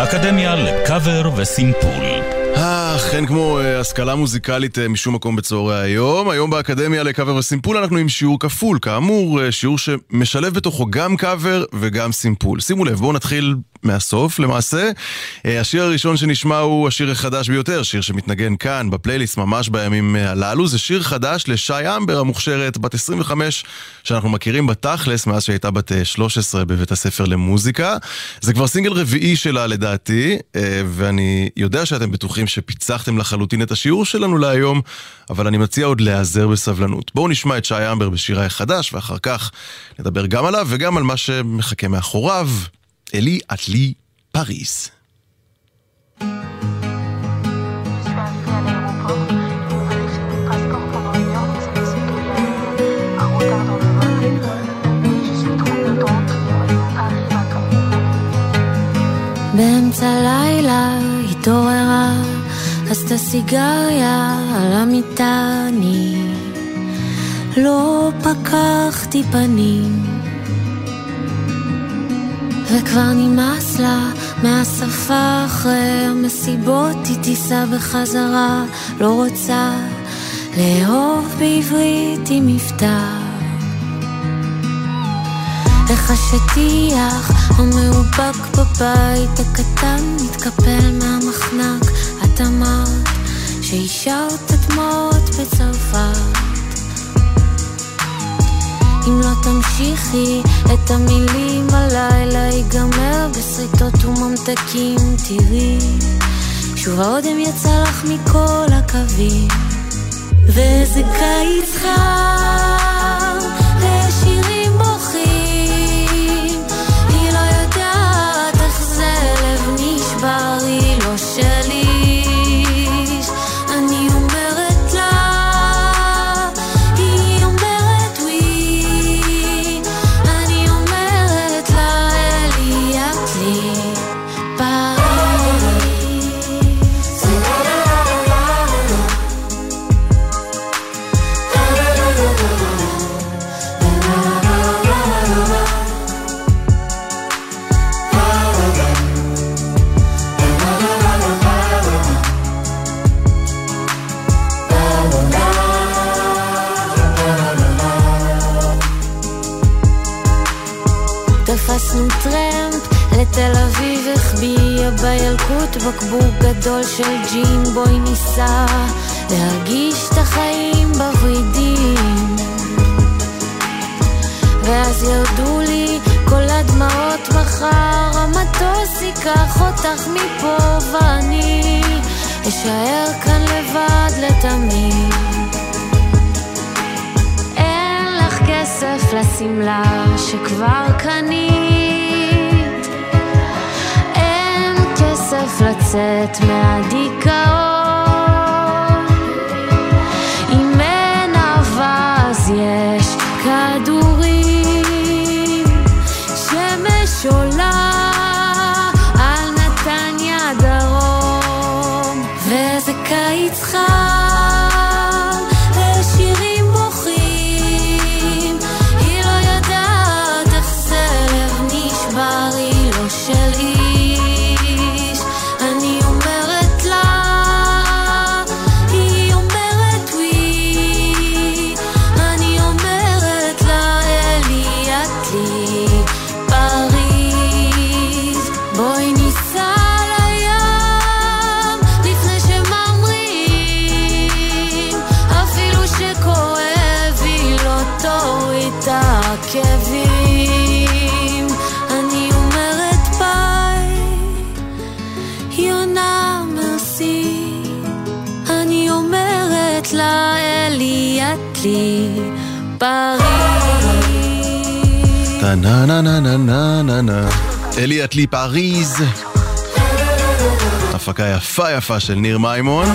האקדמיה לקאבר וסימפול. אך, אין כמו אה, השכלה מוזיקלית אה, משום מקום בצהרי היום. היום באקדמיה לקאבר וסימפול אנחנו עם שיעור כפול. כאמור, אה, שיעור שמשלב בתוכו גם קאבר וגם סימפול. שימו לב, בואו נתחיל מהסוף למעשה. השיר הראשון שנשמע הוא השיר החדש ביותר, שיר שמתנגן כאן בפלייליסט ממש בימים הללו. זה שיר חדש לשי אמבר המוכשרת, בת 25, שאנחנו מכירים בתכלס מאז שהייתה בת 13 אה, בבית הספר למוזיקה. זה כבר סינגל רביעי שלה לדעתי, ואני יודע שאתם בטוחים שפיצחתם לחלוטין את השיעור שלנו להיום, אבל אני מציע עוד להיעזר בסבלנות. בואו נשמע את שי אמבר בשירה החדש, ואחר כך נדבר גם עליו וגם על מה שמחכה מאחוריו. אלי אטלי, פריס. באמצע עשתה סיגריה על המיטה, אני לא פקחתי פנים. וכבר נמאס לה מהשפה אחרי המסיבות היא תיסע בחזרה לא רוצה לאהוב בעברית עם מבטא איך השטיח המאובק בבית הקטן מתקפל מהמחנק אמרת שהשארת דמעות בצרפת. אם לא תמשיכי את המילים הלילה ייגמר בסריטות וממתקים. תראי שוב האודם יצא לך מכל הקווים. ואיזה קיץ חם ושירים בוכים. היא לא יודעת איך זה לב נשבר היא לא שלי בילקוט בקבוק גדול של ג'ין בואי ניסע להרגיש את החיים בוורידים ואז ירדו לי כל הדמעות מחר המטוס ייקח אותך מפה ואני אשאר כאן לבד לתמיד כסף לשמלה שכבר קנית. כסף לצאת מהדיכאון נה נה נה נה נה נה נה. אלי אטלי פריז. הפקה יפה יפה של ניר מימון.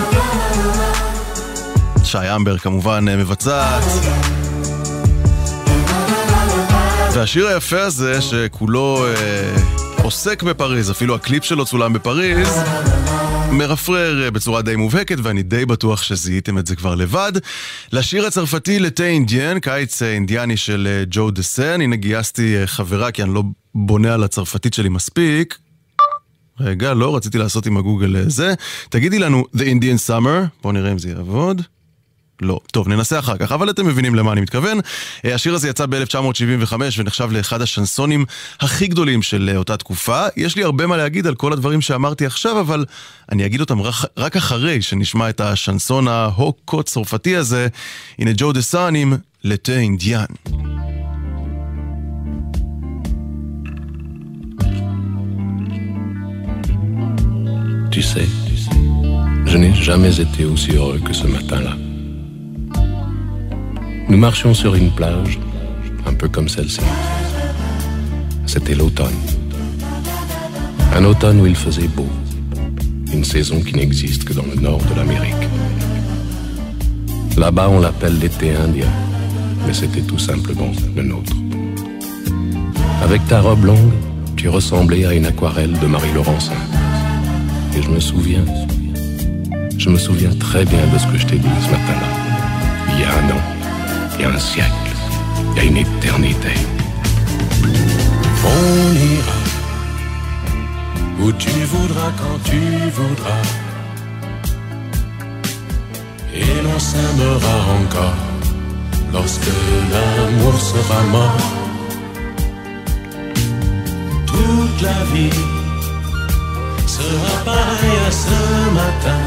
שי אמבר כמובן מבצעת והשיר היפה הזה שכולו אה, עוסק בפריז, אפילו הקליפ שלו צולם בפריז מרפרר אה, בצורה די מובהקת, ואני די בטוח שזיהיתם את זה כבר לבד. לשיר הצרפתי לתה אינדיאן, קיץ אה, אינדיאני של אה, ג'ו דה סן. הנה גייסתי חברה, כי אני לא בונה על הצרפתית שלי מספיק. רגע, לא, רציתי לעשות עם הגוגל זה. תגידי לנו, The Indian Summer, בואו נראה אם זה יעבוד. לא. טוב, ננסה אחר כך, אבל אתם מבינים למה אני מתכוון. אה, השיר הזה יצא ב-1975 ונחשב לאחד השנסונים הכי גדולים של אה, אותה תקופה. יש לי הרבה מה להגיד על כל הדברים שאמרתי עכשיו, אבל אני אגיד אותם רק, רק אחרי שנשמע את השנסון ההוקו צרפתי הזה. הנה ג'ו דה סאן עם לטה אינדיאן. Tu sais, je n'ai jamais été aussi heureux que ce matin-là. Nous marchions sur une plage, un peu comme celle-ci. C'était l'automne. Un automne où il faisait beau. Une saison qui n'existe que dans le nord de l'Amérique. Là-bas, on l'appelle l'été indien, mais c'était tout simplement le nôtre. Avec ta robe longue, tu ressemblais à une aquarelle de Marie-Laurencin. Et je me souviens, je me souviens très bien de ce que je t'ai dit ce matin-là. Il y a un an, siècle, il y a une éternité. On ira où tu voudras quand tu voudras. Et l'on s'aimera encore lorsque l'amour sera mort. Toute la vie sera pareil à ce matin.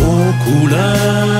Aux couleurs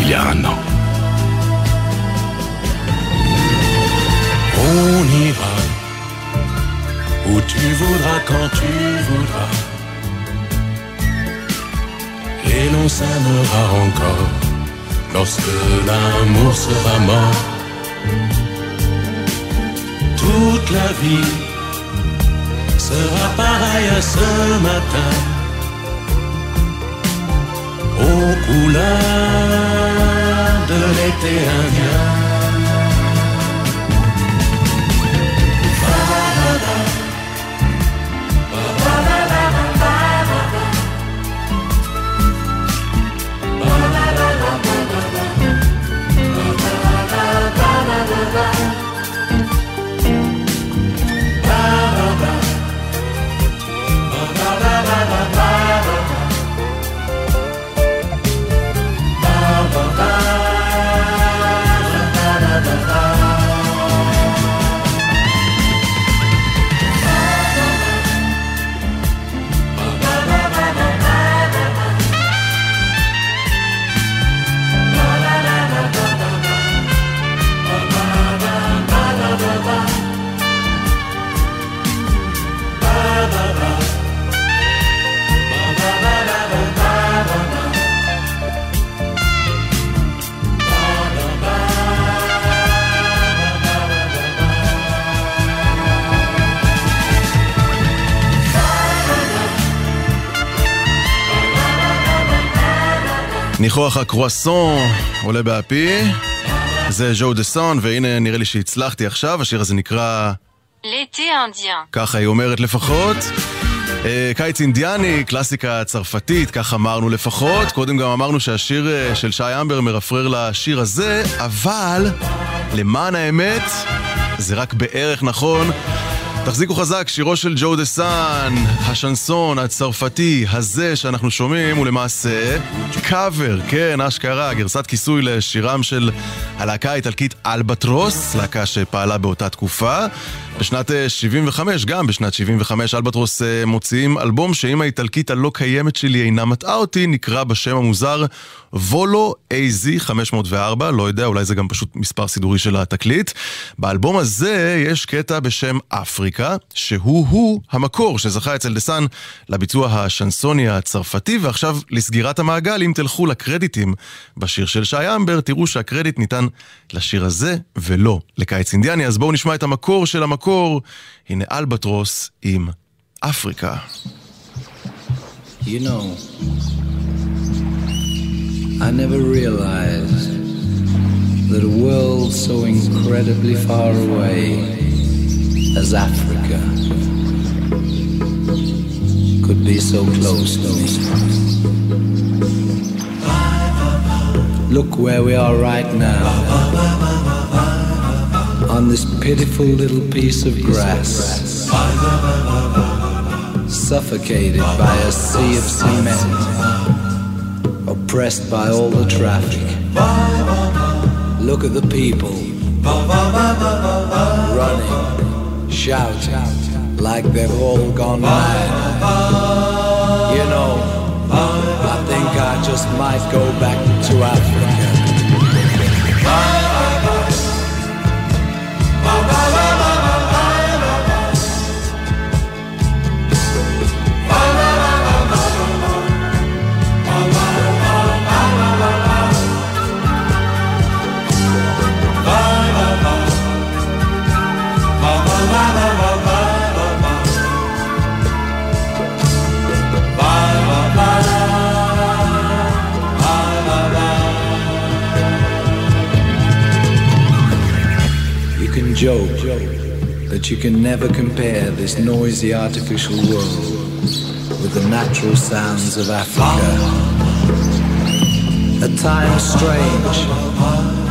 il y a un an. On ira où tu voudras quand tu voudras et l'on s'aimera encore lorsque l'amour sera mort. Toute la vie sera pareille à ce matin aux couleurs de l'été indien. ניחוח הקרואסון עולה באפי, זה ז'ו דאסן, והנה נראה לי שהצלחתי עכשיו, השיר הזה נקרא... l'été indien. ככה היא אומרת לפחות. אה, קיץ אינדיאני, קלאסיקה צרפתית, כך אמרנו לפחות. קודם גם אמרנו שהשיר אה, של שי המבר מרפרר לשיר הזה, אבל למען האמת, זה רק בערך נכון. תחזיקו חזק, שירו של ג'ו דאסן, השנסון הצרפתי הזה שאנחנו שומעים הוא למעשה קאבר, כן, אשכרה, גרסת כיסוי לשירם של הלהקה האיטלקית אלבטרוס, להקה שפעלה באותה תקופה. בשנת 75, גם בשנת 75, אלבטרוס מוציאים אלבום שאם האיטלקית הלא קיימת שלי אינה מטעה אותי, נקרא בשם המוזר Volo AZ 504, לא יודע, אולי זה גם פשוט מספר סידורי של התקליט. באלבום הזה יש קטע בשם אפריקה, שהוא-הוא המקור שזכה אצל דאסן לביצוע השנסוני הצרפתי, ועכשיו לסגירת המעגל, אם תלכו לקרדיטים בשיר של שי אמבר, תראו שהקרדיט ניתן לשיר הזה ולא לקיץ אינדיאני, אז בואו נשמע את המקור של המקור. הנה אלבטרוס עם אפריקה. You know, I never realized that a world so incredibly far away as Africa could be so close to me. Look where we are right now. On this pitiful little piece of grass. Suffocated by a sea of cement. Oppressed by all the traffic. Look at the people. Running, shouting, like they've all gone mad. You know, I think I just might go back to Africa. Joke that you can never compare this noisy artificial world with the natural sounds of Africa. At times strange,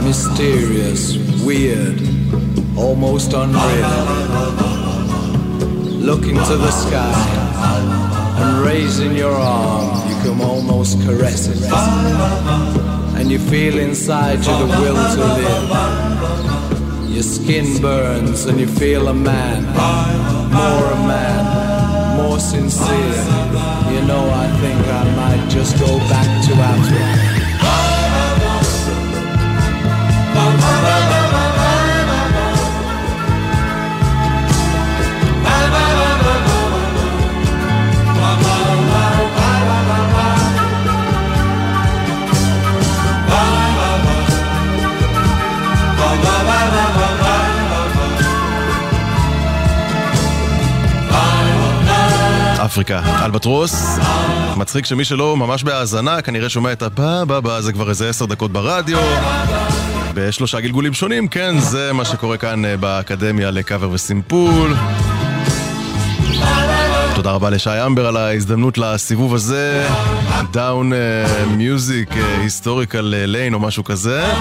mysterious, weird, almost unreal. Looking to the sky and raising your arm, you can almost caress it. And you feel inside you the will to live. Your skin burns and you feel a man, more a man, more sincere. You know, I think I might just go back to Africa. אפריקה, אלבטרוס. מצחיק שמי שלא ממש בהאזנה, כנראה שומע את הבא בא בא, זה כבר איזה עשר דקות ברדיו. בשלושה גלגולים שונים, כן, זה מה שקורה כאן אה, באקדמיה לקאבר וסימפול. תודה רבה לשי המבר על ההזדמנות לסיבוב הזה. down music historical lane או משהו כזה.